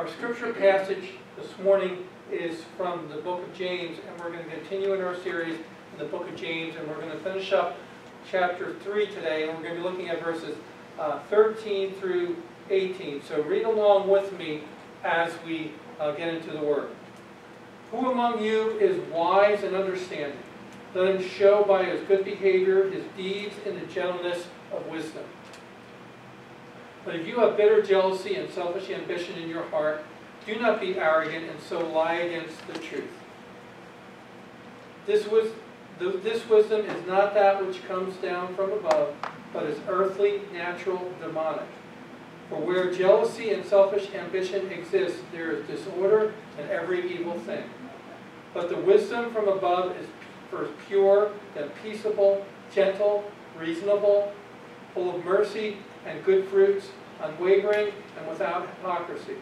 our scripture passage this morning is from the book of James, and we're going to continue in our series in the book of James, and we're going to finish up chapter 3 today, and we're going to be looking at verses uh, 13 through 18. So read along with me as we uh, get into the Word. Who among you is wise and understanding? Let him show by his good behavior his deeds in the gentleness of wisdom. But if you have bitter jealousy and selfish ambition in your heart, do not be arrogant and so lie against the truth. This, was, this wisdom is not that which comes down from above, but is earthly, natural, demonic. For where jealousy and selfish ambition exist, there is disorder and every evil thing. But the wisdom from above is first pure, then peaceable, gentle, reasonable, full of mercy and good fruits, unwavering and without hypocrisy.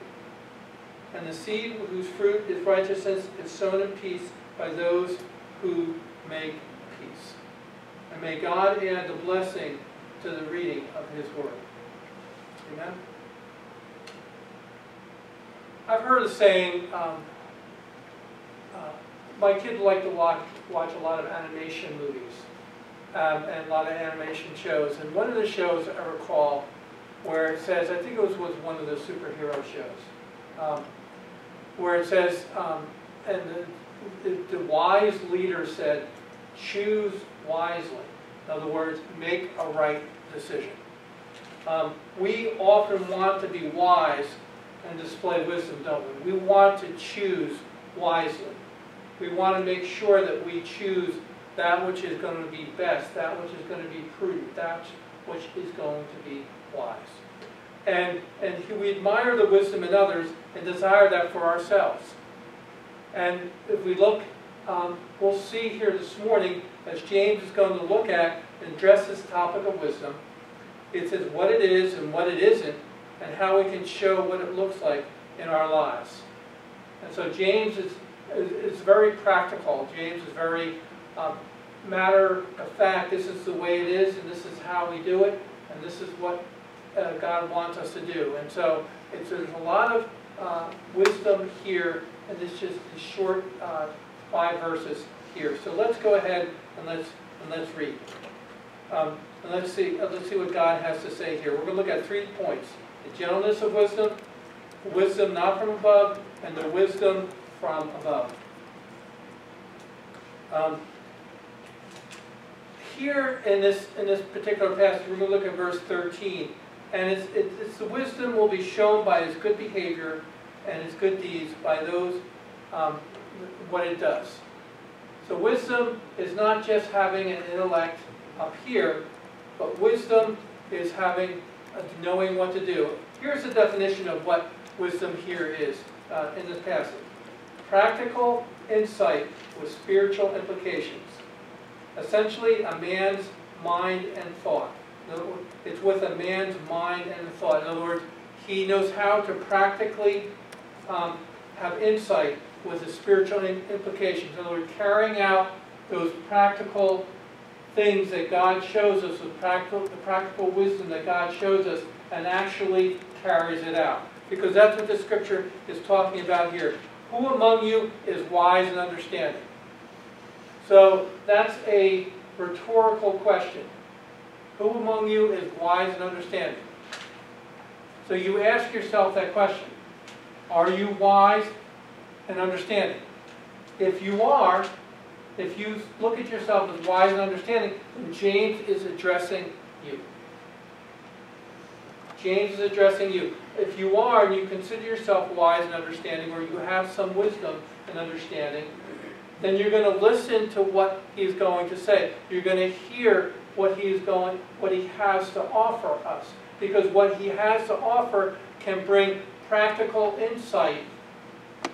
And the seed whose fruit is righteousness is sown in peace by those who make peace. And may God add the blessing to the reading of His Word. Amen. I've heard a saying, um, uh, my kids like to watch, watch a lot of animation movies um, and a lot of animation shows. And one of the shows I recall where it says, I think it was, was one of the superhero shows, um, where it says, um, and the, the, the wise leader said, choose wisely. In other words, make a right decision. Um, we often want to be wise and display wisdom, don't we? We want to choose wisely. We want to make sure that we choose that which is going to be best, that which is going to be prudent, that which is going to be wise. And, and we admire the wisdom in others and desire that for ourselves. And if we look, um, we'll see here this morning, as James is going to look at and address this topic of wisdom, it says what it is and what it isn't, and how we can show what it looks like in our lives. And so James is, is, is very practical. James is very um, matter of fact. This is the way it is, and this is how we do it, and this is what uh, God wants us to do. And so there's a lot of uh, wisdom here and this just these short uh, five verses here. So let's go ahead and let's and let's read. Um, and let's see, uh, let's see what God has to say here. We're going to look at three points. The gentleness of wisdom, wisdom not from above, and the wisdom from above. Um, here in this, in this particular passage, we're going to look at verse 13. And it's, it's, the wisdom will be shown by his good behavior and his good deeds by those, um, what it does. So wisdom is not just having an intellect up here, but wisdom is having, uh, knowing what to do. Here's the definition of what wisdom here is uh, in this passage. Practical insight with spiritual implications. Essentially, a man's mind and thought. It's with a man's mind and thought. In other words, he knows how to practically um, have insight with the spiritual implications. In other words, carrying out those practical things that God shows us, the practical, the practical wisdom that God shows us, and actually carries it out. Because that's what the scripture is talking about here. Who among you is wise and understanding? So that's a rhetorical question. Who among you is wise and understanding? So you ask yourself that question. Are you wise and understanding? If you are, if you look at yourself as wise and understanding, then James is addressing you. James is addressing you. If you are and you consider yourself wise and understanding, or you have some wisdom and understanding, then you're going to listen to what he's going to say. You're going to hear what he is going, what he has to offer us. Because what he has to offer can bring practical insight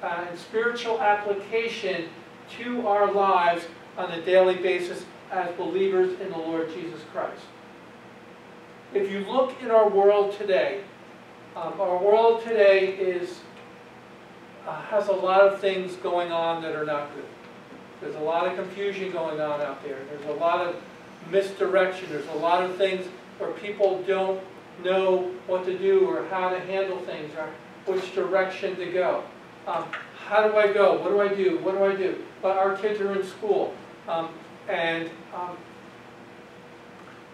uh, and spiritual application to our lives on a daily basis as believers in the Lord Jesus Christ. If you look in our world today, um, our world today is uh, has a lot of things going on that are not good. There's a lot of confusion going on out there. There's a lot of misdirection. There's a lot of things where people don't know what to do or how to handle things or which direction to go. Um, how do I go? What do I do? What do I do? But our kids are in school, um, and um,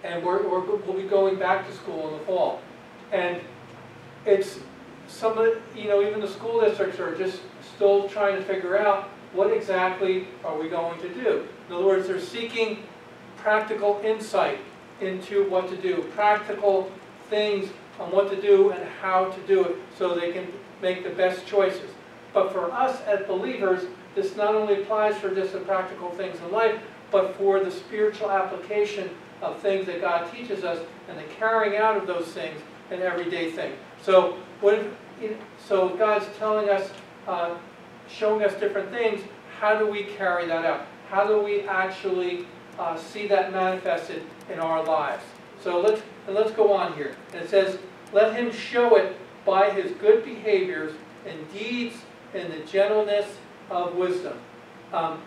and we're, we're, we'll be going back to school in the fall. And it's some of, the- you know, even the school districts are just still trying to figure out what exactly are we going to do. In other words, they're seeking practical insight into what to do, practical things on what to do and how to do it so they can make the best choices. But for us as believers, this not only applies for just the practical things in life, but for the spiritual application of things that God teaches us and the carrying out of those things in everyday things. So, what if, so God's telling us, uh, showing us different things. How do we carry that out? How do we actually uh, see that manifested in our lives? So let's and let's go on here. And it says, "Let him show it by his good behaviors and deeds in the gentleness of wisdom." Um,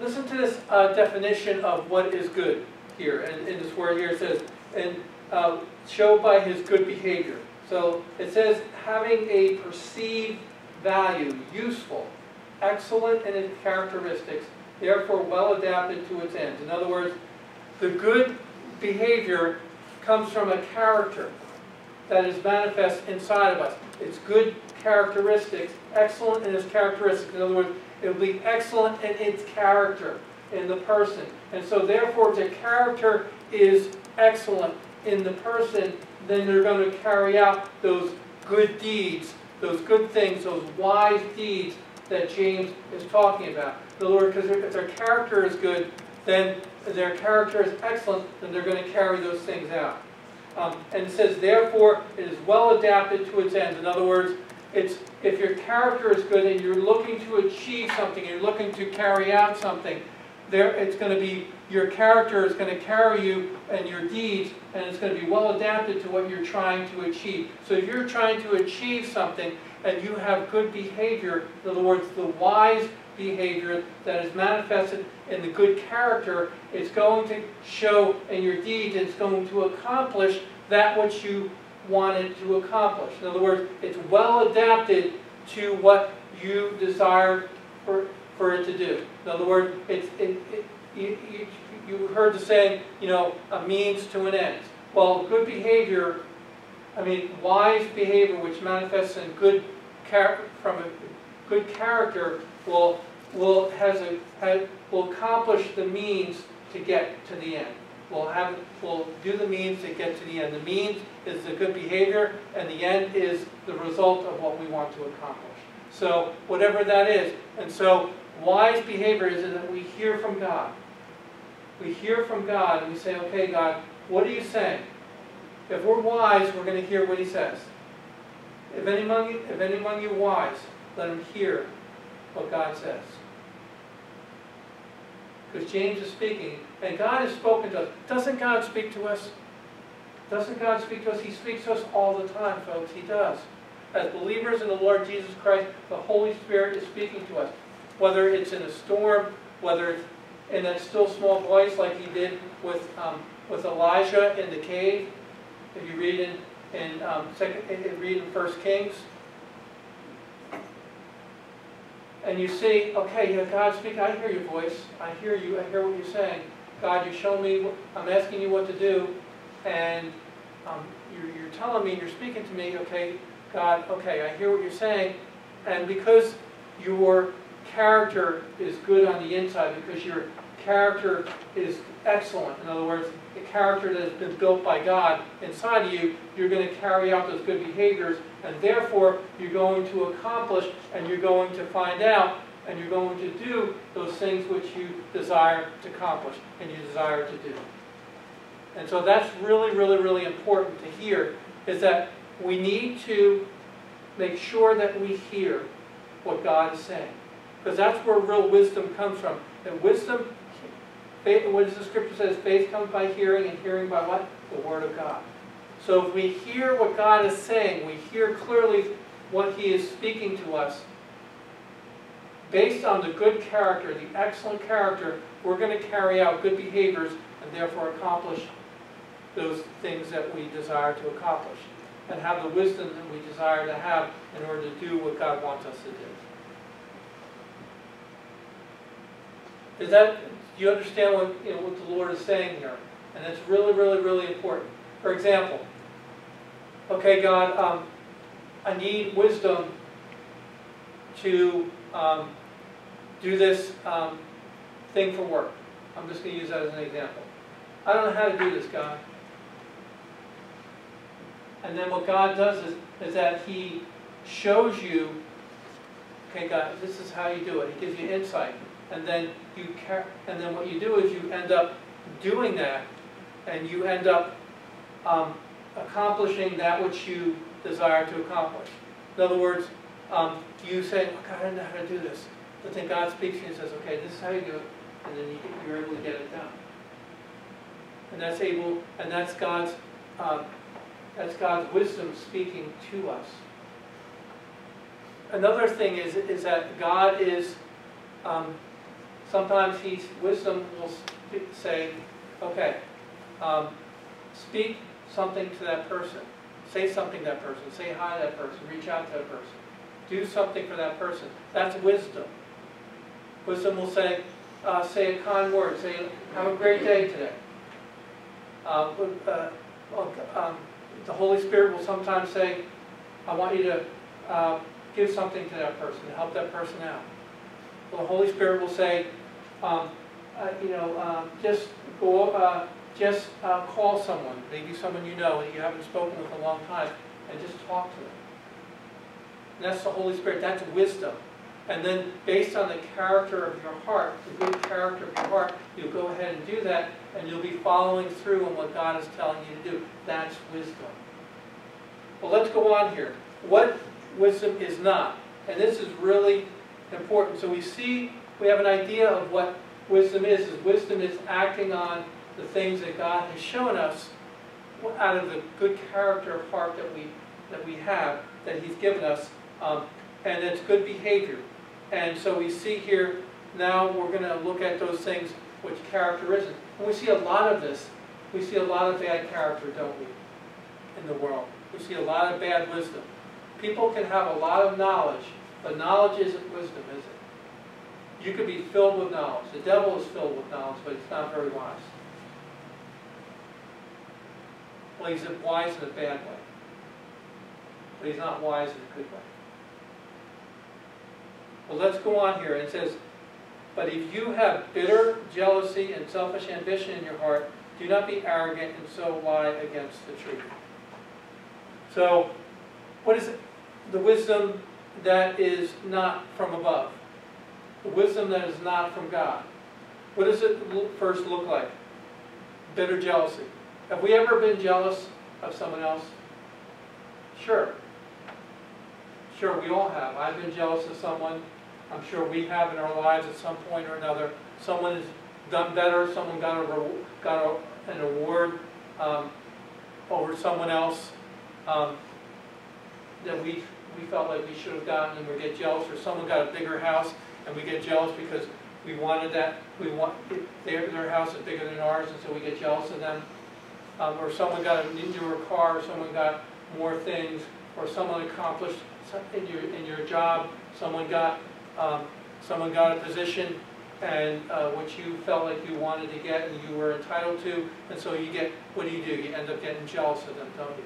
listen to this uh, definition of what is good here, and in this word here it says, "and uh, show by his good behavior." So it says, having a perceived value, useful, excellent in its characteristics, therefore well adapted to its ends. In other words, the good behavior comes from a character that is manifest inside of us. It's good characteristics, excellent in its characteristics. In other words, it will be excellent in its character, in the person. And so therefore, the character is excellent in the person, then they're going to carry out those good deeds, those good things, those wise deeds that James is talking about. The Lord, because if their character is good, then their character is excellent, then they're going to carry those things out. Um, and it says, therefore, it is well adapted to its ends. In other words, it's if your character is good and you're looking to achieve something, you're looking to carry out something, there it's going to be your character is going to carry you and your deeds, and it's going to be well adapted to what you're trying to achieve. So if you're trying to achieve something and you have good behavior, in other words, the wise behavior that is manifested in the good character, it's going to show in your deeds, it's going to accomplish that which you wanted to accomplish. In other words, it's well adapted to what you desire for, for it to do. In other words, it's, it, it, you, you, you heard the saying, you know, a means to an end. Well, good behavior, I mean, wise behavior which manifests in good char- from a good character will will has a has, will accomplish the means to get to the end. Will have will do the means to get to the end. The means is the good behavior, and the end is the result of what we want to accomplish. So whatever that is, and so wise behavior is that we hear from God. We hear from God and we say, okay, God, what are you saying? If we're wise, we're going to hear what He says. If any among you, if any among you wise, let him hear what God says. Because James is speaking, and God has spoken to us. Doesn't God speak to us? Doesn't God speak to us? He speaks to us all the time, folks. He does. As believers in the Lord Jesus Christ, the Holy Spirit is speaking to us. Whether it's in a storm, whether it's in that still small voice like he did with, um, with Elijah in the cave. If you read in, in, um, second, you read in First Kings, and you see, okay, yeah, God speak, I hear your voice, I hear you, I hear what you're saying. God, you show me, I'm asking you what to do, and um, you're, you're telling me, you're speaking to me, okay, God, okay, I hear what you're saying, and because your character is good on the inside, because your character is excellent, in other words, the character that has been built by God inside of you, you're going to carry out those good behaviors, and therefore you're going to accomplish and you're going to find out and you're going to do those things which you desire to accomplish and you desire to do. And so that's really, really, really important to hear is that we need to make sure that we hear what God is saying. Because that's where real wisdom comes from. And wisdom, faith, what does the scripture says? Faith comes by hearing and hearing by what? The word of God. So if we hear what God is saying, we hear clearly what he is speaking to us, based on the good character, the excellent character, we're going to carry out good behaviors and therefore accomplish those things that we desire to accomplish. and have the wisdom that we desire to have in order to do what God wants us to do. Is that, do you understand what, you know, what the Lord is saying here? And it's really, really, really important. For example, okay, God, um, I need wisdom to um, do this um, thing for work. I'm just going to use that as an example. I don't know how to do this, God. And then what God does is, is that He shows you, okay, God, this is how you do it. It gives you insight. And then you car- and then what you do is you end up doing that, and you end up um, accomplishing that which you desire to accomplish. In other words, um, you say, oh, God, I don't know how to do this. But then God speaks to you and says, okay, this is how you do it, and then you, you're able to get it done. And that's able, and that's God's, um, that's God's wisdom speaking to us. Another thing is, is that God is, um, sometimes He's, wisdom will say, okay, um, speak something to that person. Say something to that person. Say hi to that person. Reach out to that person. Do something for that person. That's wisdom. Wisdom will say, uh, say a kind word. Say, have a great day today. Uh, uh, um, the Holy Spirit will sometimes say, I want you to uh, give something to that person, to help that person out. Well, the Holy Spirit will say, um, uh, you know, um, just go, uh, just uh, call someone, maybe someone you know that you haven't spoken with in a long time, and just talk to them. And that's the Holy Spirit, that's wisdom. And then based on the character of your heart, the good character of your heart, you'll go ahead and do that, and you'll be following through on what God is telling you to do. That's wisdom. Well, let's go on here. What wisdom is not? And this is really important. So we see, we have an idea of what wisdom is. Is wisdom is acting on the things that God has shown us out of the good character of heart that we that we have, that He's given us, um, and it's good behavior. And so we see here now we're going to look at those things which character isn't. And we see a lot of this. We see a lot of bad character, don't we, in the world? We see a lot of bad wisdom. People can have a lot of knowledge, but knowledge isn't wisdom, is it? You could be filled with knowledge. The devil is filled with knowledge, but he's not very wise. Well, he's wise in a bad way. But he's not wise in a good way. Well, let's go on here. It says, But if you have bitter jealousy and selfish ambition in your heart, do not be arrogant and so lie against the truth. So, what is it? The wisdom that is not from above. The wisdom that is not from God. What does it first look like? Bitter jealousy. Have we ever been jealous of someone else? Sure. Sure, we all have. I've been jealous of someone. I'm sure we have in our lives at some point or another. Someone has done better. Someone got, a, got a, an award um, over someone else um, that we, we felt like we should have gotten and we get jealous. Or someone got a bigger house and we get jealous because we wanted that. We want their, their house is bigger than ours and so we get jealous of them. Um, or someone got a newer car, or someone got more things, or someone accomplished in your in your job, someone got um, someone got a position and uh, which you felt like you wanted to get and you were entitled to, and so you get what do you do? You end up getting jealous of them, don't you?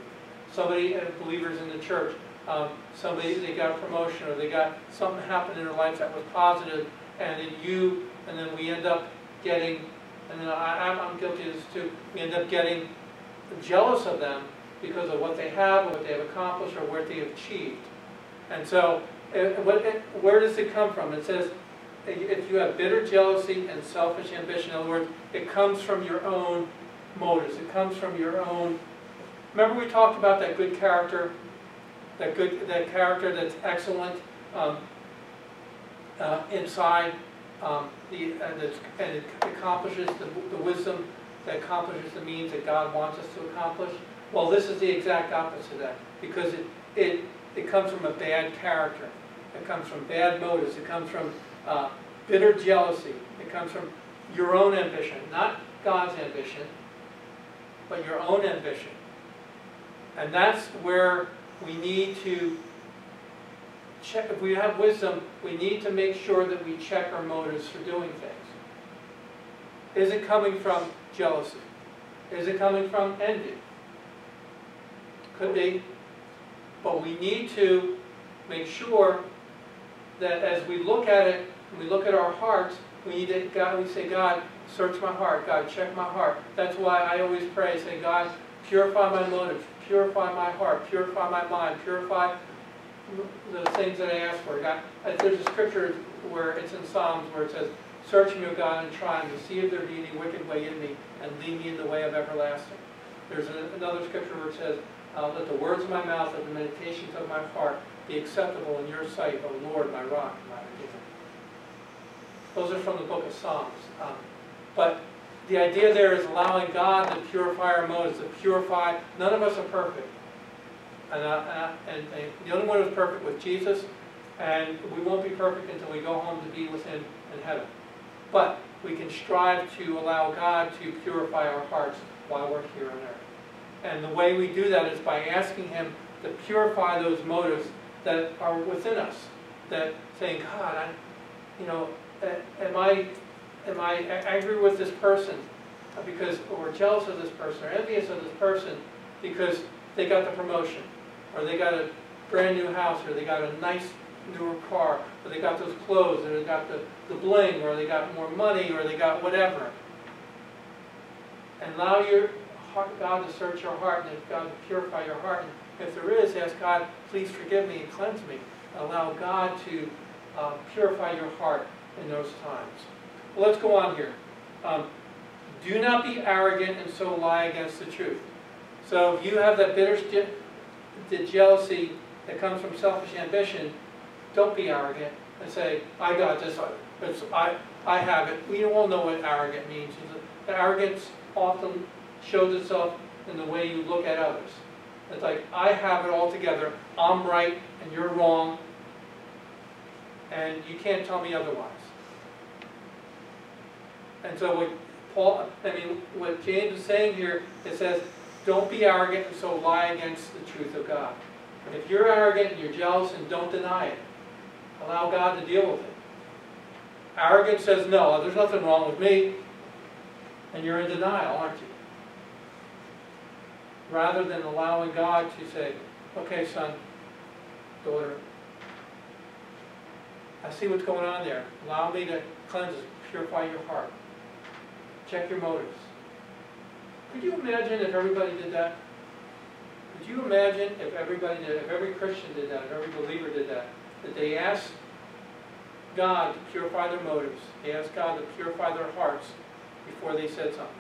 Somebody, uh, believers in the church, um, somebody they got a promotion or they got something happened in their life that was positive, and then you, and then we end up getting, and then I, I'm, I'm guilty of this too. We end up getting jealous of them because of what they have, or what they have accomplished, or what they have achieved. And so, uh, what, where does it come from? It says, if you have bitter jealousy and selfish ambition, in other words, it comes from your own motives. It comes from your own. Remember, we talked about that good character, that good, that character that's excellent um, uh, inside, um, the, and, and, it accomplishes the, the wisdom that accomplishes the means that God wants us to accomplish. Well, this is the exact opposite of that, because it, it, it comes from a bad character. It comes from bad motives. It comes from uh, bitter jealousy. It comes from your own ambition, not God's ambition, but your own ambition. And that's where we need to check, if we have wisdom, we need to make sure that we check our motives for doing things. Is it coming from jealousy? Is it coming from envy? Could be. But we need to make sure that as we look at it, we look at our hearts, we need to, God, we say, God, search my heart. God, check my heart. That's why I always pray, say, God, purify my motives, purify my heart, purify my mind, purify the things that I ask for. God, there's a scripture where it's in Psalms where it says, Search me, O God, and try me, see if there be any wicked way in me, and lead me in the way of everlasting. There's another scripture where it says, uh, Let the words of my mouth and the meditations of my heart be acceptable in your sight, O Lord, my rock my redeemer. Those are from the book of Psalms. Um, but the idea there is allowing God to purify our motives, to purify. None of us are perfect. And, uh, and, and the only one who's perfect was Jesus, and we won't be perfect until we go home to be with Him in heaven. But we can strive to allow God to purify our hearts while we're here on earth. And the way we do that is by asking Him to purify those motives that are within us. That saying, God, I, you know, am I, am I angry with this person because, or jealous of this person, or envious of this person because they got the promotion, or they got a brand new house, or they got a nice newer car, or they got those clothes, or they got the, the bling, or they got more money, or they got whatever. And allow your heart, God to search your heart, and if God to purify your heart. And if there is, ask God, please forgive me and cleanse me. Allow God to uh, purify your heart in those times. Let's go on here. Um, do not be arrogant and so lie against the truth. So if you have that bitter the jealousy that comes from selfish ambition, don't be arrogant and say, I got this, I, I have it. We all know what arrogant means. The arrogance often shows itself in the way you look at others. It's like, I have it all together, I'm right and you're wrong, and you can't tell me otherwise. And so what Paul, I mean, what James is saying here, it says, don't be arrogant and so lie against the truth of God. If you're arrogant and you're jealous and don't deny it, allow God to deal with it. Arrogance says, no, there's nothing wrong with me. And you're in denial, aren't you? Rather than allowing God to say, okay, son, daughter, I see what's going on there. Allow me to cleanse, purify your heart. Check your motives. Could you imagine if everybody did that? Could you imagine if everybody did, if every Christian did that, if every believer did that? That they asked God to purify their motives. They asked God to purify their hearts before they said something.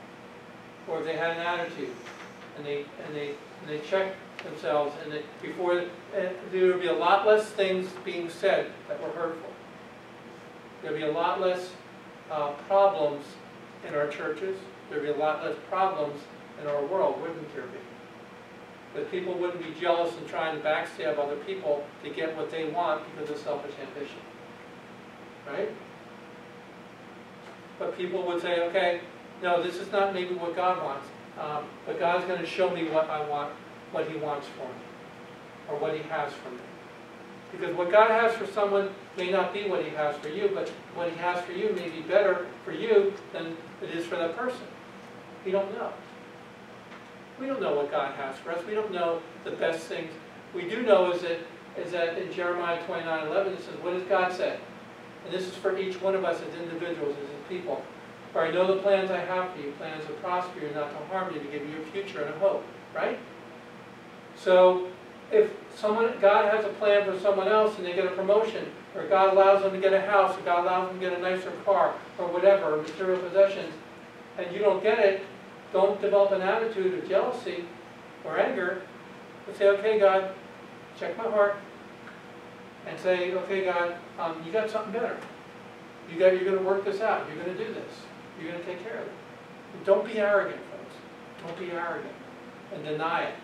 Or if they had an attitude and they and they and they checked themselves and they, before and there would be a lot less things being said that were hurtful. There'd be a lot less uh, problems in our churches. There'd be a lot less problems in our world, wouldn't there be? But people wouldn't be jealous and trying to backstab other people to get what they want because of selfish ambition. Right? But people would say, okay, no, this is not maybe what God wants, um, but God's going to show me what I want, what He wants for me, or what He has for me. Because what God has for someone may not be what He has for you, but what He has for you may be better for you than it is for that person. We don't know. We don't know what God has for us. We don't know the best things. We do know is that, is that in Jeremiah 29, 11, it says, what does God say? And this is for each one of us as individuals, as people. For I know the plans I have for you, plans to prosper you, not to harm you, to give you a future and a hope. Right? So, if someone, God has a plan for someone else and they get a promotion, or God allows them to get a house, or God allows them to get a nicer car, or whatever, material possessions, and you don't get it, don't develop an attitude of jealousy or anger, but say, okay, God, check my heart, and say, okay, God, um, you got something better. You got, you're going to work this out. You're going to do this. You're going to take care of it. Don't be arrogant, folks. Don't be arrogant and deny it.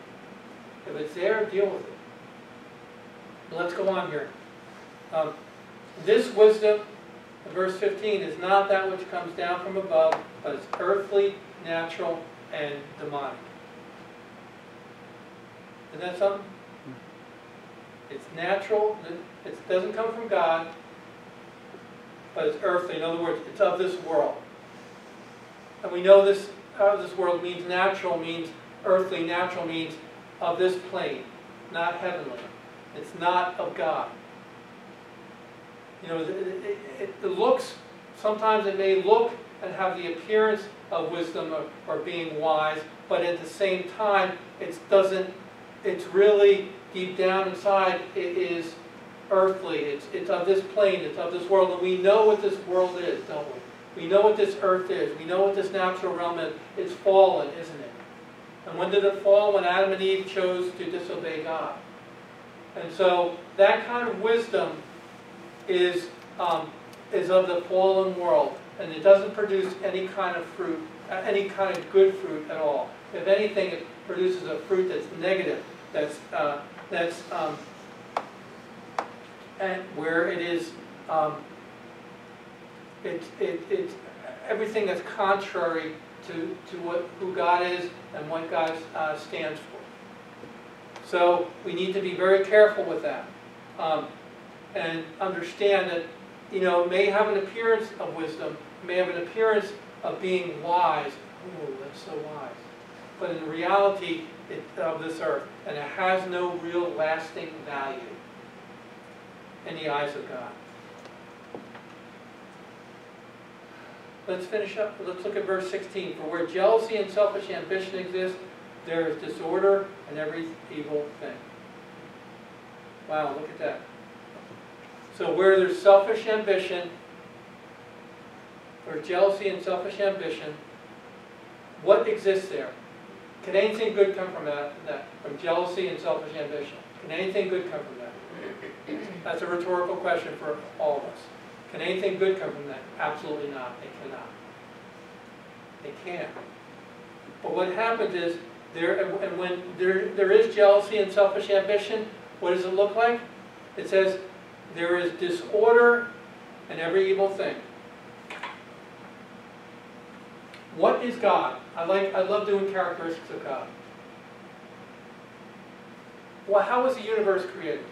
If it's there, deal with it. Let's go on here. Um, this wisdom, verse 15, is not that which comes down from above, but it's earthly, natural, and demonic. Isn't that something? It's natural, it doesn't come from God, but it's earthly. In other words, it's of this world. And we know this, of this world means natural, means earthly. Natural means of this plane, not heavenly. It's not of God. You know, it, it, it, looks, sometimes it may look and have the appearance of wisdom or, or being wise, but at the same time, it doesn't, it's really deep down inside, it is earthly. It's, it's of this plane, it's of this world, and we know what this world is, don't we? We know what this earth is. We know what this natural realm is. It's fallen, isn't it? And when did it fall? When Adam and Eve chose to disobey God. And so that kind of wisdom is, um, is of the fallen world, and it doesn't produce any kind of fruit, uh, any kind of good fruit at all. If anything, it produces a fruit that's negative, that's, uh, that's um, and where it is, um, it, it, it's everything that's contrary to, to what, who God is and what God uh, stands for. So we need to be very careful with that. Um, and understand that, you know, may have an appearance of wisdom, may have an appearance of being wise. Oh, that's so wise. But in reality, it, of this earth, and it has no real lasting value in the eyes of God. Let's finish up. Let's look at verse 16. For where jealousy and selfish ambition exist, there is disorder and every evil thing. Wow, look at that. So where there's selfish ambition, or jealousy and selfish ambition, what exists there? Can anything good come from that, that? From jealousy and selfish ambition? Can anything good come from that? That's a rhetorical question for all of us. Can anything good come from that? Absolutely not. It cannot. It can't. But what happens is, there, and when there, there is jealousy and selfish ambition, what does it look like? It says, there is disorder and every evil thing. What is God? I like I love doing characteristics of God. Well, how was the universe created?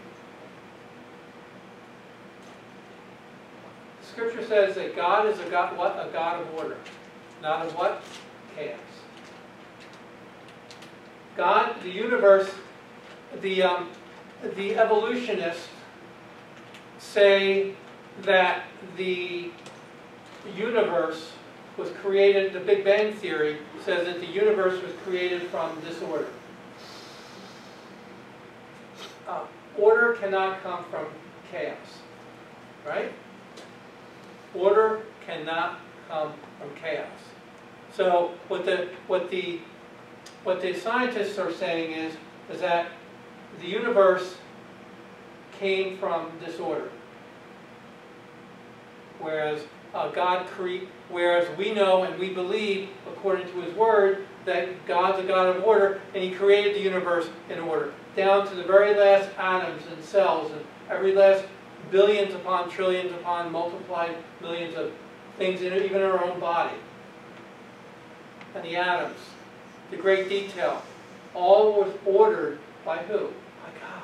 Scripture says that God is a God, what? A God of order. Not of what? Chaos. God, the universe, the, um, the evolutionists say that the universe was created, the Big Bang Theory says that the universe was created from disorder. Uh, order cannot come from chaos, right? Order cannot come from chaos. So what the what the what the scientists are saying is is that the universe came from disorder, whereas uh, God create. Whereas we know and we believe, according to His Word, that God's a God of order, and He created the universe in order, down to the very last atoms and cells, and every last billions upon trillions upon multiplied millions of things, in, even in our own body. And the atoms, the great detail, all was ordered by who? By God.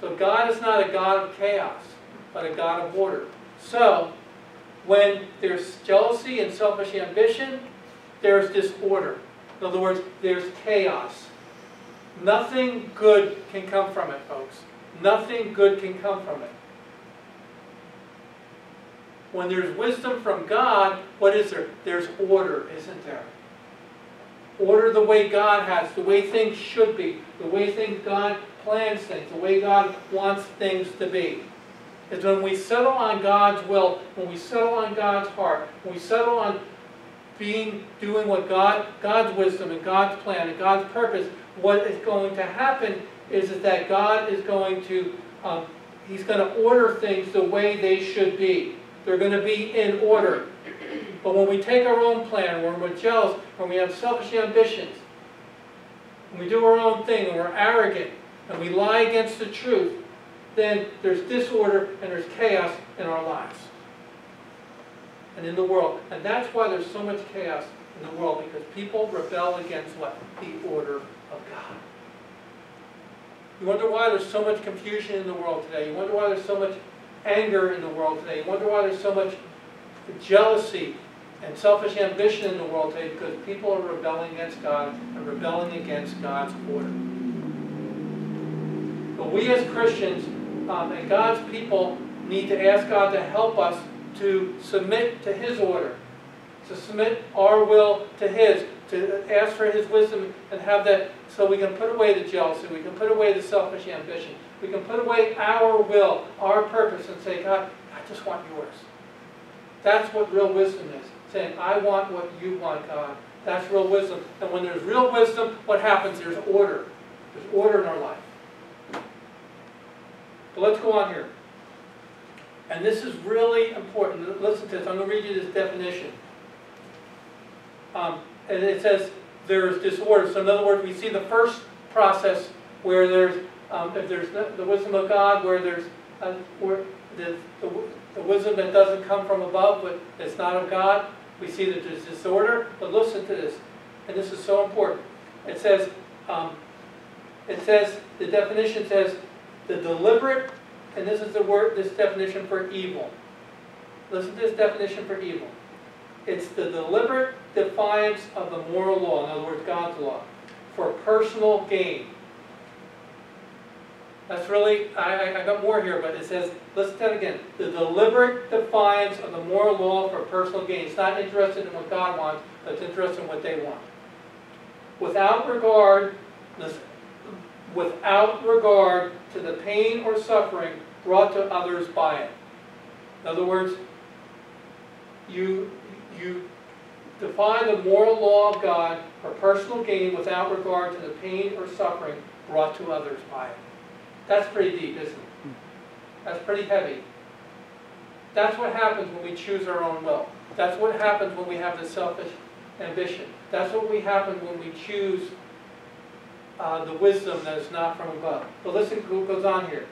So God is not a God of chaos, but a God of order. So, when there's jealousy and selfish ambition, there's disorder. In other words, there's chaos. Nothing good can come from it, folks. Nothing good can come from it. When there's wisdom from God, what is there? There's order, isn't there? Order the way God has, the way things should be, the way things God plans things, the way God wants things to be. Is when we settle on God's will, when we settle on God's heart, when we settle on being, doing what God, God's wisdom and God's plan and God's purpose, what is going to happen is that God is going to, um, He's going to order things the way they should be. They're going to be in order. But when we take our own plan, when we're jealous, when we have selfish ambitions, when we do our own thing, and we're arrogant, and we lie against the truth, then there's disorder and there's chaos in our lives and in the world. And that's why there's so much chaos in the world, because people rebel against what? The order of God. You wonder why there's so much confusion in the world today. You wonder why there's so much anger in the world today. You wonder why there's so much jealousy and selfish ambition in the world today because people are rebelling against God and rebelling against God's order. But we as Christians um, and God's people need to ask God to help us to submit to His order, to submit our will to His, to ask for His wisdom and have that so we can put away the jealousy, we can put away the selfish ambition, we can put away our will, our purpose, and say, God, I just want yours. That's what real wisdom is. Saying, I want what you want, God. That's real wisdom. And when there's real wisdom, what happens? There's order. There's order in our life. But let's go on here. And this is really important. Listen to this. I'm going to read you this definition. Um, and it says there's disorder. So in other words, we see the first process where there's, um, if there's the, wisdom of God, where there's uh, where the, the, the wisdom that doesn't come from above, but it's not of God, we see that there's disorder. But listen to this, and this is so important. It says, um, it says, the definition says, the deliberate, and this is the word, this definition for evil. Listen to this definition for evil. It's the deliberate defiance of the moral law, in other words, God's law, for personal gain. That's really, I, I, I got more here, but it says, listen to that again. The deliberate defiance of the moral law for personal gain. It's not interested in what God wants, but it's interested in what they want. Without regard, listen, without regard to the pain or suffering brought to others by it. In other words, you, you defy the moral law of God for personal gain without regard to the pain or suffering brought to others by it. That's pretty deep, isn't it? That's pretty heavy. That's what happens when we choose our own will. That's what happens when we have the selfish ambition. That's what we happen when we choose uh, the wisdom that is not from above. But listen to what goes on here.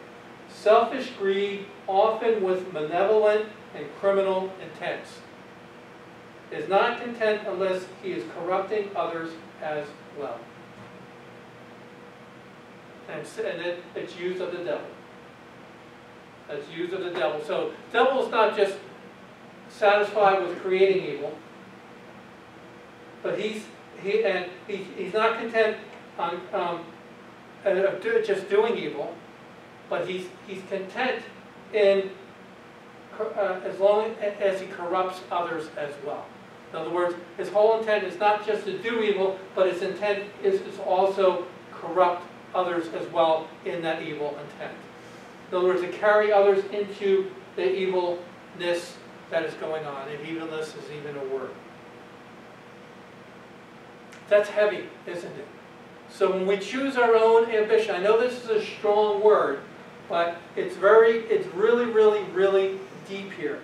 Selfish greed, often with malevolent and criminal intents, is not content unless he is corrupting others as well. And, and it, it's used of the devil. It's used of the devil. So devil is not just satisfied with creating evil, but he's he and he, he's not content on um, uh, just doing evil, but he's he's content in uh, as long as he corrupts others as well. In other words, his whole intent is not just to do evil, but his intent is, is also corrupt others as well in that evil intent. In other words, to carry others into the evilness that is going on. And evilness is even a word. That's heavy, isn't it? So when we choose our own ambition, I know this is a strong word, but it's very, it's really, really, really deep here.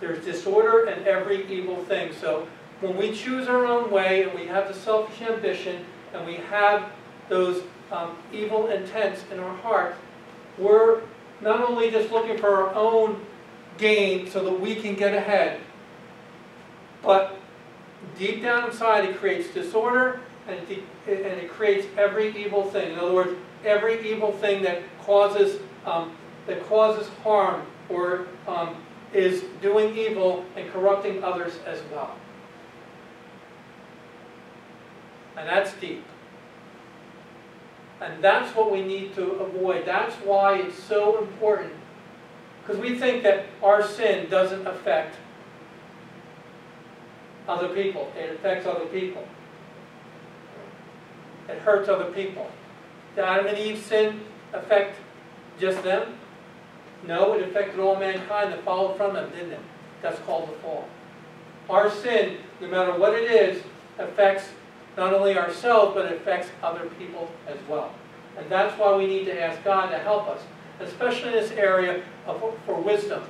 There's disorder and every evil thing. So when we choose our own way and we have the selfish ambition and we have those um, evil intents in our heart, we're not only just looking for our own gain so that we can get ahead, but deep down inside it creates disorder and it, and it creates every evil thing. In other words, every evil thing that causes um, that causes harm or um, is doing evil and corrupting others as well. And that's deep. And that's what we need to avoid. That's why it's so important. Because we think that our sin doesn't affect other people. It affects other people. It hurts other people. Did Adam and Eve's sin affect just them? No, it affected all mankind that followed from them, didn't it? That's called the fall. Our sin, no matter what it is, affects not only ourselves, but it affects other people as well. And that's why we need to ask God to help us, especially in this area of, for wisdom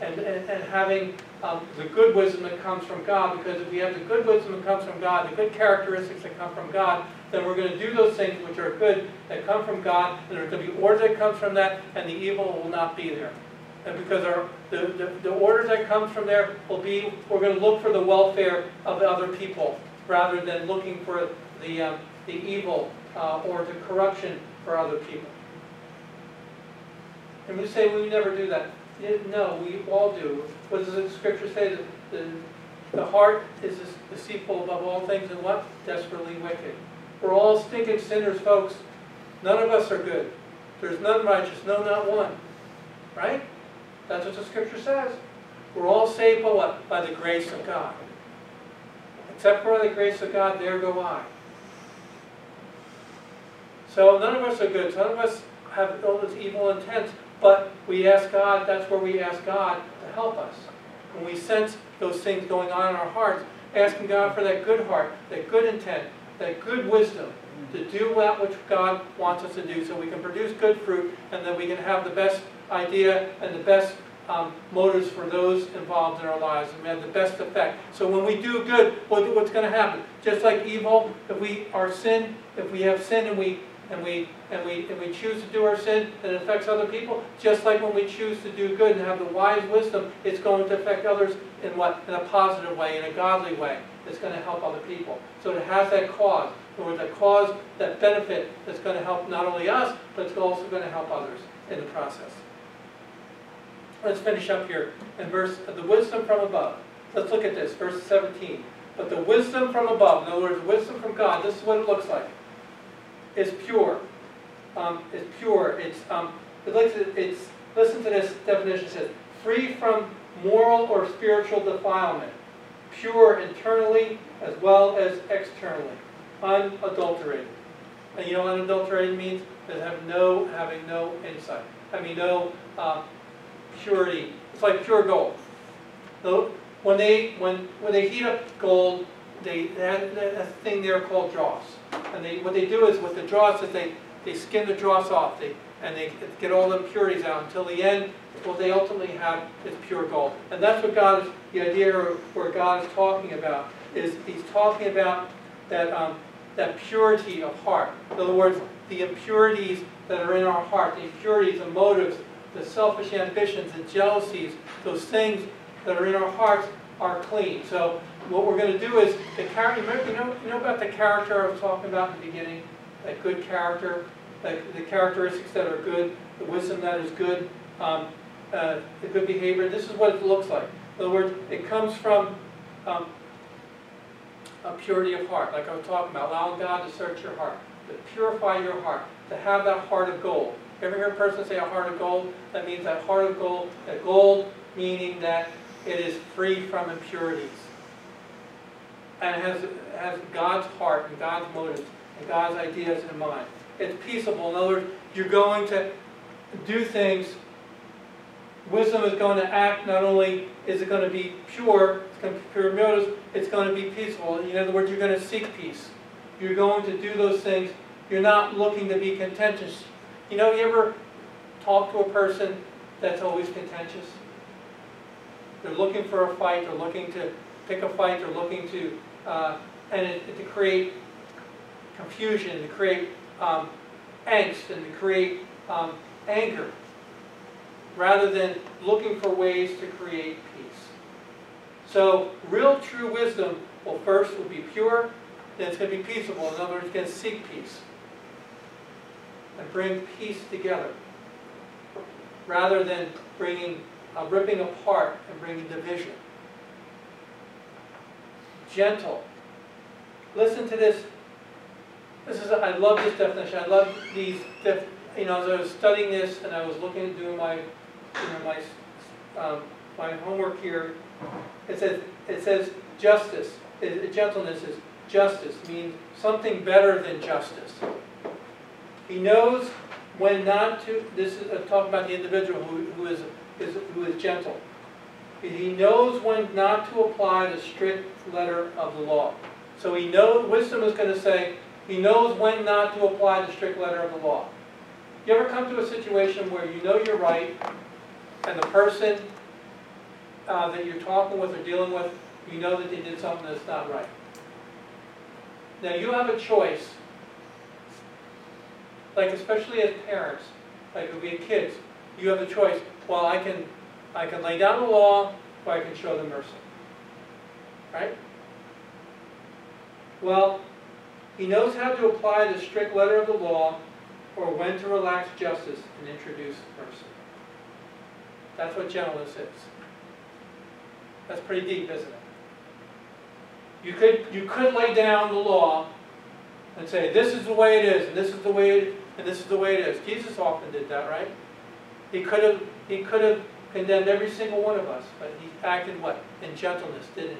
and, and, and having um, the good wisdom that comes from God. Because if we have the good wisdom that comes from God, the good characteristics that come from God, then we're going to do those things which are good that come from God, and there's going to be order that comes from that, and the evil will not be there. And because our, the, the, the order that comes from there will be, we're going to look for the welfare of the other people rather than looking for the, um, the evil uh, or the corruption for other people. And we say we never do that. No, we all do. What does the scripture say? The, the, the heart is deceitful above all things and what? Desperately wicked. We're all stinking sinners, folks. None of us are good. There's none righteous, no, not one. Right? That's what the scripture says. We're all saved by what? By the grace of God. Except for the grace of God, there go I. So none of us are good. None of us have all this evil intent. But we ask God, that's where we ask God to help us. When we sense those things going on in our hearts, asking God for that good heart, that good intent, that good wisdom to do that which God wants us to do so we can produce good fruit and that we can have the best idea and the best um, motives for those involved in our lives and we have the best effect. So when we do good, what's going to happen? Just like evil, if we are sin, if we have sin and we and we and we and we choose to do our sin and it affects other people, just like when we choose to do good and have the wise wisdom, it's going to affect others in what? In a positive way, in a godly way. It's going to help other people. So it has that cause, or the cause, that benefit that's going to help not only us, but it's also going to help others in the process. Let's finish up here in verse uh, the wisdom from above. Let's look at this, verse 17. But the wisdom from above, in other words, wisdom from God, this is what it looks like is pure. Um, is pure. It's, um, it looks it's, listen to this definition. It says, free from moral or spiritual defilement, pure internally as well as externally, unadulterated. And you know what unadulterated means? That have no, having no insight. I mean, no uh, purity. It's like pure gold. So when they, when, when they heat up gold, they, they have a thing there called dross. And they, what they do is with the dross is they, they skin the dross off they, and they get all the impurities out until the end, what they ultimately have is pure gold. And that's what God is, the idea where God is talking about, is he's talking about that, um, that purity of heart. In other words, the impurities that are in our heart, the impurities, the motives, the selfish ambitions, the jealousies, those things that are in our hearts are clean. So what we're going to do is the character. You know, you know about the character I was talking about in the beginning. That good character, that the characteristics that are good, the wisdom that is good, um, uh, the good behavior. This is what it looks like. In other words, it comes from um, a purity of heart, like I was talking about, allowing God to search your heart, to purify your heart, to have that heart of gold. Ever hear a person say a heart of gold? That means that heart of gold, that gold meaning that it is free from impurities and has, has God's heart and God's motives and God's ideas in mind. It's peaceable. In other words, you're going to do things. Wisdom is going to act, not only is it going to be pure, it's going to be pure motives, it's going to be peaceful. In other words, you're going to seek peace. You're going to do those things. You're not looking to be contentious. You know, you ever talk to a person that's always contentious? They're looking for a fight, they're looking to pick a fight, they're looking to uh, and it, to create confusion, to create um, angst, and to create um, anger, rather than looking for ways to create peace. So real true wisdom, will first will be pure, then it's going to be peaceable. In other words, it's going to seek peace and bring peace together rather than bringing, uh, ripping apart and bringing division gentle. Listen to this. This is, I love this definition. I love these, def, you know, as I was studying this and I was looking at doing my, you know, my, um, my homework here, it says, it says justice, it, gentleness is justice, means something better than justice. He knows when not to, this is I'm talking about the individual who, who, is, is, who is gentle. He knows when not to apply the strict letter of the law. So he knows, wisdom is going to say, he knows when not to apply the strict letter of the law. You ever come to a situation where you know you're right, and the person uh, that you're talking with or dealing with, you know that they did something that's not right. Now you have a choice, like especially as parents, like if we have kids, you have a choice. Well, I can I can lay down the law or I can show them mercy. Right? Well, He knows how to apply the strict letter of the law or when to relax justice and introduce mercy. That's what gentleness is. That's pretty deep, isn't it? You could, you could lay down the law and say, this is the way it is, and this is the way it, and this is the way it is. Jesus often did that, right? He could have, he could have condemned every single one of us, but he acted what? In gentleness, didn't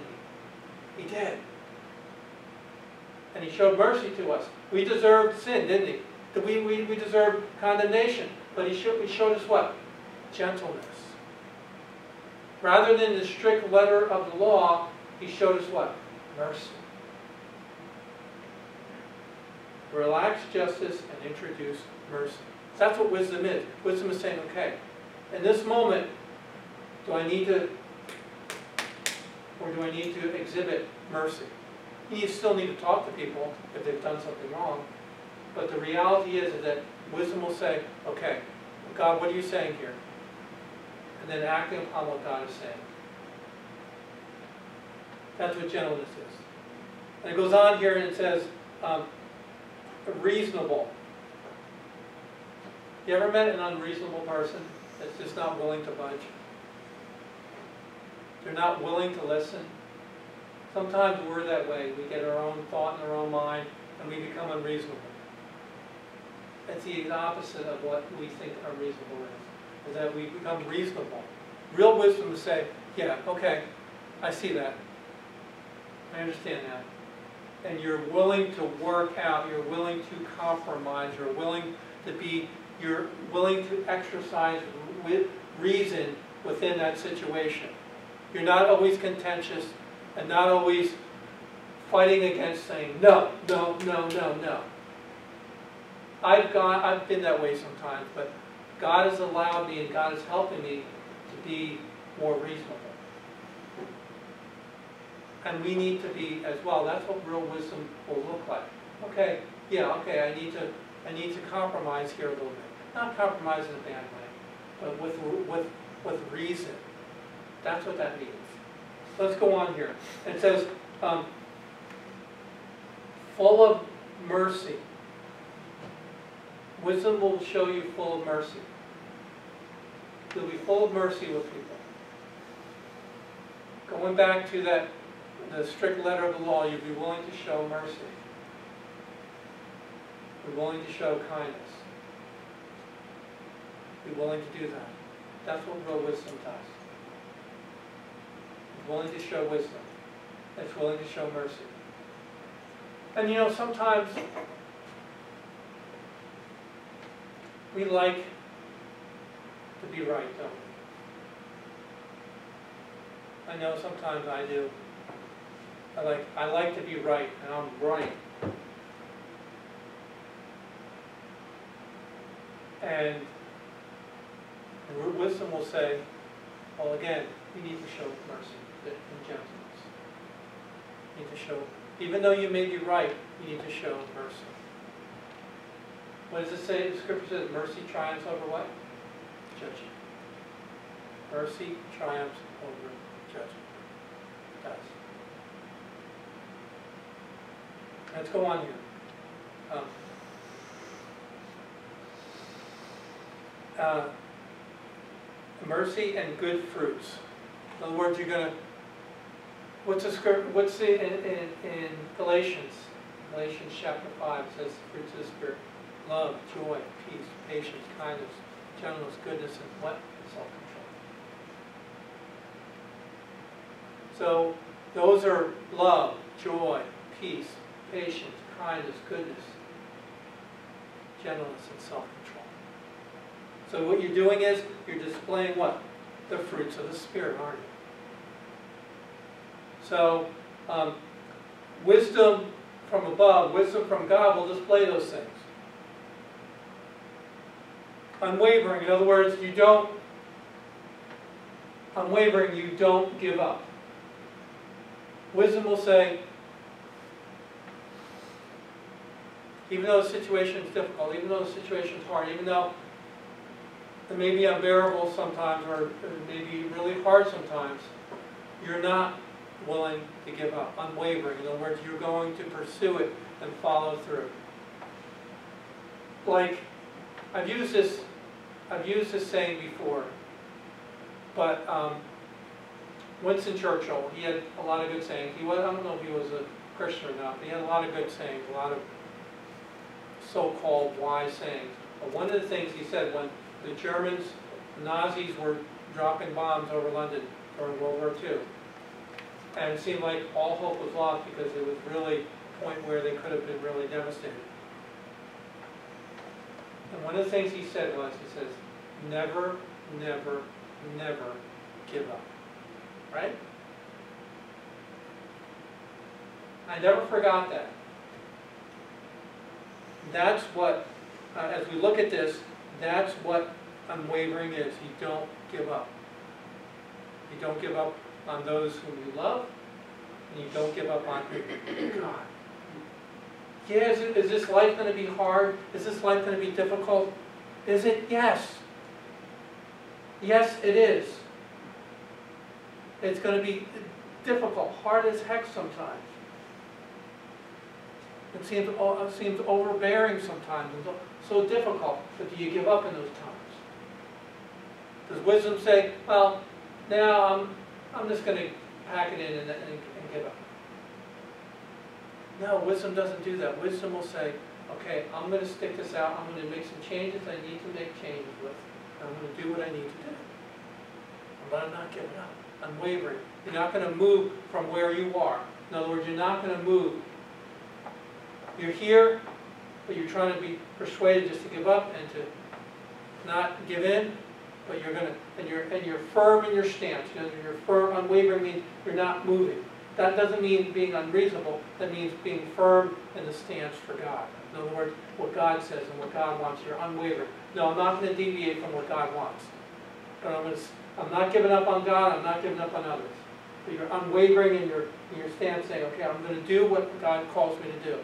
he? He did. And he showed mercy to us. We deserved sin, didn't he? We, we, we deserved condemnation, but he showed, he showed us what? Gentleness. Rather than the strict letter of the law, he showed us what? Mercy. Relax justice and introduce mercy. That's what wisdom is. Wisdom is saying, okay, in this moment, do I need to, or do I need to exhibit mercy? You still need to talk to people if they've done something wrong. But the reality is, is that wisdom will say, okay, God, what are you saying here? And then acting upon what God is saying. That's what gentleness is. And it goes on here and it says, um, reasonable. You ever met an unreasonable person that's just not willing to budge? They're not willing to listen. Sometimes we're that way. We get our own thought in our own mind and we become unreasonable. It's the opposite of what we think unreasonable is, is that we become reasonable. Real wisdom is say, yeah, okay, I see that. I understand that. And you're willing to work out, you're willing to compromise, you're willing to be, you're willing to exercise reason within that situation. You're not always contentious and not always fighting against saying no, no, no, no, no. I've gone, I've been that way sometimes, but God has allowed me and God is helping me to be more reasonable. And we need to be as well. That's what real wisdom will look like. Okay, yeah, okay, I need to, I need to compromise here a little bit. Not compromise in a bad way, but with, with, with reason. That's what that means. Let's go on here. It says, um, full of mercy. Wisdom will show you full of mercy. You'll be full of mercy with people. Going back to that, the strict letter of the law, you'll be willing to show mercy. Be willing to show kindness. Be willing to do that. That's what real wisdom does. Willing to show wisdom. It's willing to show mercy. And you know, sometimes we like to be right, don't we? I know sometimes I do. I like, I like to be right, and I'm right. And wisdom will say, well, again, you need to show mercy and gentleness. You need to show, even though you may be right, you need to show mercy. What does it say? The scripture says mercy triumphs over what? Judgment. Mercy triumphs over judgment. It does. Let's go on here. Um, uh, mercy and good fruits. In other words, you're going to, what's the script, what's the, in, in, in Galatians, Galatians chapter 5 says the fruits of the Spirit, love, joy, peace, patience, kindness, gentleness, goodness, and what? Self-control. So those are love, joy, peace, patience, kindness, goodness, gentleness, and self-control. So what you're doing is you're displaying what? The fruits of the Spirit, aren't you? So um, wisdom from above, wisdom from God will display those things. Unwavering, in other words, you don't, unwavering, you don't give up. Wisdom will say, even though the situation is difficult, even though the situation is hard, even though it may be unbearable sometimes or it may be really hard sometimes, you're not willing to give up, unwavering. In other words, you're going to pursue it and follow through. Like, I've used this, I've used this saying before, but um, Winston Churchill, he had a lot of good sayings. He was, I don't know if he was a Christian or not, but he had a lot of good sayings, a lot of so-called wise sayings. But one of the things he said when the Germans, Nazis were dropping bombs over London during World War II, and it seemed like all hope was lost because it was really a point where they could have been really devastated. And one of the things he said was, he says, never, never, never give up. Right? I never forgot that. That's what, uh, as we look at this, that's what unwavering is. You don't give up. You don't give up on those whom you love, and you don't give up on God. Yeah, is, it, is this life going to be hard? Is this life going to be difficult? Is it? Yes. Yes, it is. It's going to be difficult, hard as heck sometimes. It seems, oh, it seems overbearing sometimes, so difficult, but do you give up in those times? Does wisdom say, well, now I'm, I'm just going to pack it in and, and, and give up? No, wisdom doesn't do that. Wisdom will say, okay, I'm going to stick this out. I'm going to make some changes I need to make changes with. I'm going to do what I need to do. But I'm not giving up. I'm wavering. You're not going to move from where you are. In other words, you're not going to move. You're here, but you're trying to be persuaded just to give up and to not give in. But you're going to, and you're and you're firm in your stance. You know, you're firm, unwavering means you're not moving. That doesn't mean being unreasonable, that means being firm in the stance for God. In other words, what God says and what God wants, you're unwavering. No, I'm not going to deviate from what God wants. But I'm, going to, I'm not giving up on God, I'm not giving up on others. But you're unwavering in your, in your stance saying, okay, I'm going to do what God calls me to do.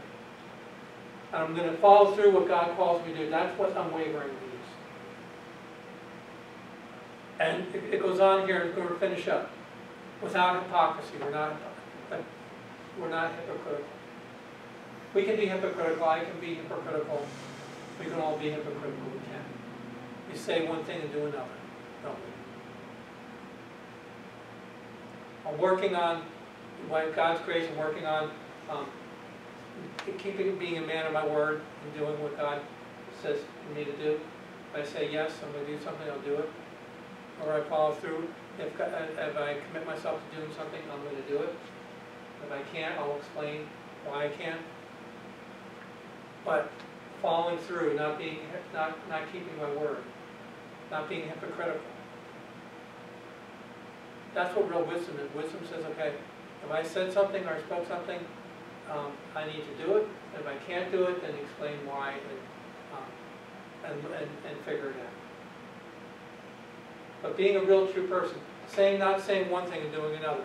And I'm going to follow through what God calls me to do. That's what unwavering means. And it, it goes on here, we're going to finish up. Without hypocrisy, we're not we're not hypocritical. We can be hypocritical, I can be hypocritical, we can all be hypocritical, we can. We say one thing and do another, don't we? I'm working on, by God's grace, I'm working on um, keeping, being a man of my word and doing what God says for me to do. If I say yes, I'm going to do something, I'll do it. Or I follow through. If, if I commit myself to doing something, I'm going to do it. If I can't, I'll explain why I can't. But following through, not being, not, not keeping my word, not being hypocritical. That's what real wisdom is. Wisdom says, okay, if I said something or I spoke something, um, I need to do it. If I can't do it, then explain why and, um, and, and, and figure it out. But being a real true person, saying, not saying one thing and doing another.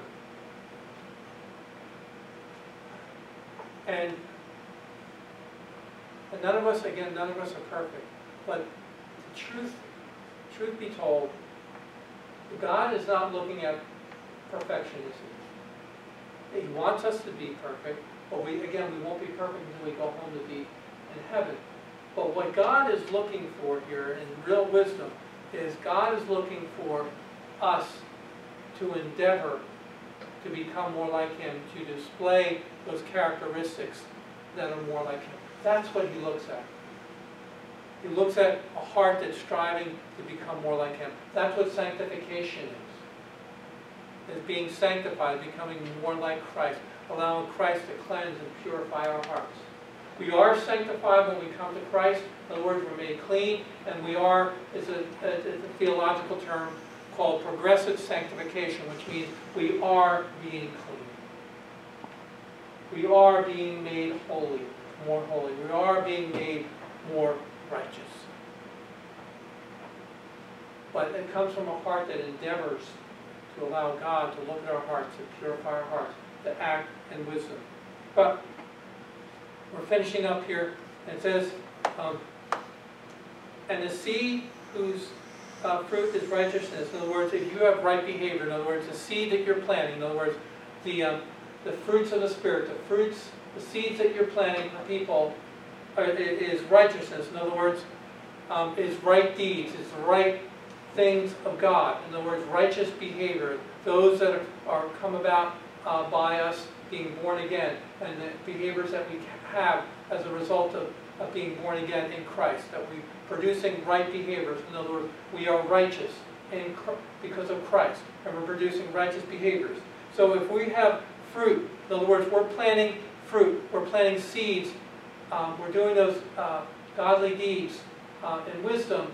And, and none of us, again, none of us are perfect. But truth, truth be told, God is not looking at perfectionism. he? He wants us to be perfect, but we, again, we won't be perfect until we go home to be in heaven. But what God is looking for here in real wisdom is God is looking for us to endeavor to become more like Him, to display those characteristics that are more like Him. That's what He looks at. He looks at a heart that's striving to become more like Him. That's what sanctification is. Is being sanctified, becoming more like Christ, allowing Christ to cleanse and purify our hearts. We are sanctified when we come to Christ. In other words, we're made clean, and we are, it's a, a, a theological term, called progressive sanctification, which means we are being clean. We are being made holy, more holy. We are being made more righteous. But it comes from a heart that endeavors to allow God to look at our hearts, to purify our hearts, to act in wisdom. But we're finishing up here. and It says, um, and the seed whose uh, fruit is righteousness. In other words, if you have right behavior, in other words, the seed that you're planting, in other words, the, um, the fruits of the Spirit, the fruits the seeds that you're planting for people are, is righteousness. In other words, um, is right deeds, is the right things of God. In other words, righteous behavior, those that are, are come about uh, by us being born again, and the behaviors that we have as a result of, of being born again in Christ, that we're producing right behaviors. In other words, we are righteous in because of Christ, and we're producing righteous behaviors. So if we have fruit, in other words, we're planting fruit, we're planting seeds, um, we're doing those uh, godly deeds uh, in wisdom,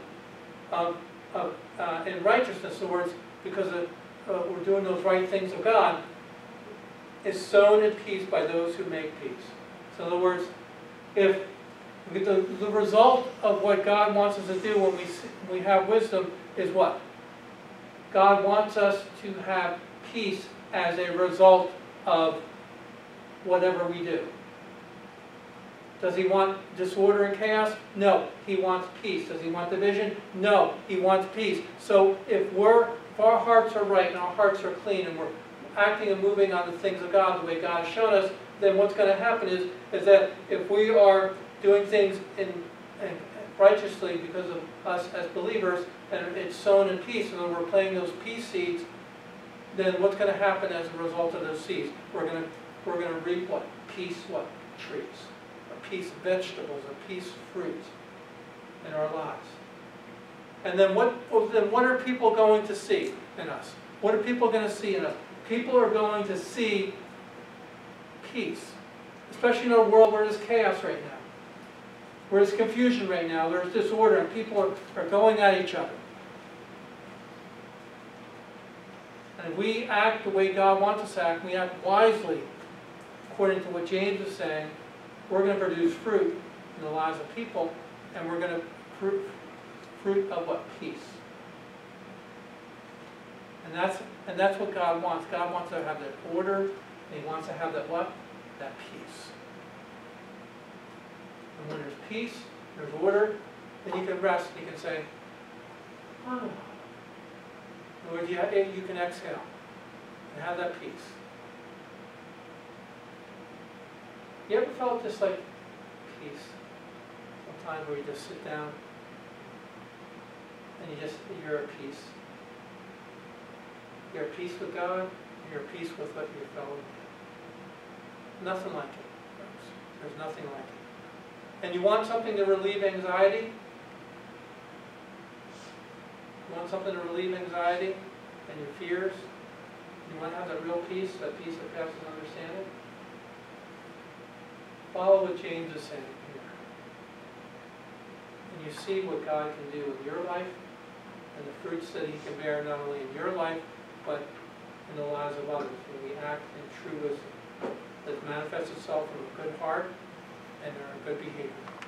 of, of, uh, in righteousness, in other words, because of, uh, we're doing those right things of God, is sown in peace by those who make peace. So in other words, if the, the result of what God wants us to do when we, we have wisdom is what? God wants us to have peace as a result of whatever we do. Does he want disorder and chaos? No, he wants peace. Does he want division? No, he wants peace. So if we're, if our hearts are right and our hearts are clean and we're acting and moving on the things of God the way God has shown us, then what's going to happen is, is that if we are doing things in, in righteously because of us as believers, and it's sown in peace, and then we're planting those peace seeds, then what's going to happen as a result of those seeds? We're going to, we're going to reap what? Peace what? Trees. Or peace vegetables, or peace fruits in our lives. And then what, then what are people going to see in us? What are people going to see in us? People are going to see peace, especially in a world where there's chaos right now, where there's confusion right now, there's disorder, and people are, are going at each other. And if we act the way God wants us to act, we act wisely, according to what James is saying, we're going to produce fruit in the lives of people, and we're going to fruit, fruit of what? Peace. And that's, and that's what God wants. God wants to have that order, and He wants to have that what? That peace. And when there's peace, there's order, then you can rest, you can say, ah, oh. Words, you, you can exhale and have that peace. You ever felt just like peace? Sometimes where you just sit down and you just, you're at peace. You're at peace with God, you're at peace with what your fellow man. Nothing like it. There's nothing like it. And you want something to relieve anxiety? You want something to relieve anxiety and your fears? You want to have that real peace, that peace that passes understanding? Follow what James is saying here. And you see what God can do in your life and the fruits that he can bear not only in your life, but in the lives of others when we act in true wisdom that manifests itself from a good heart and a good behavior.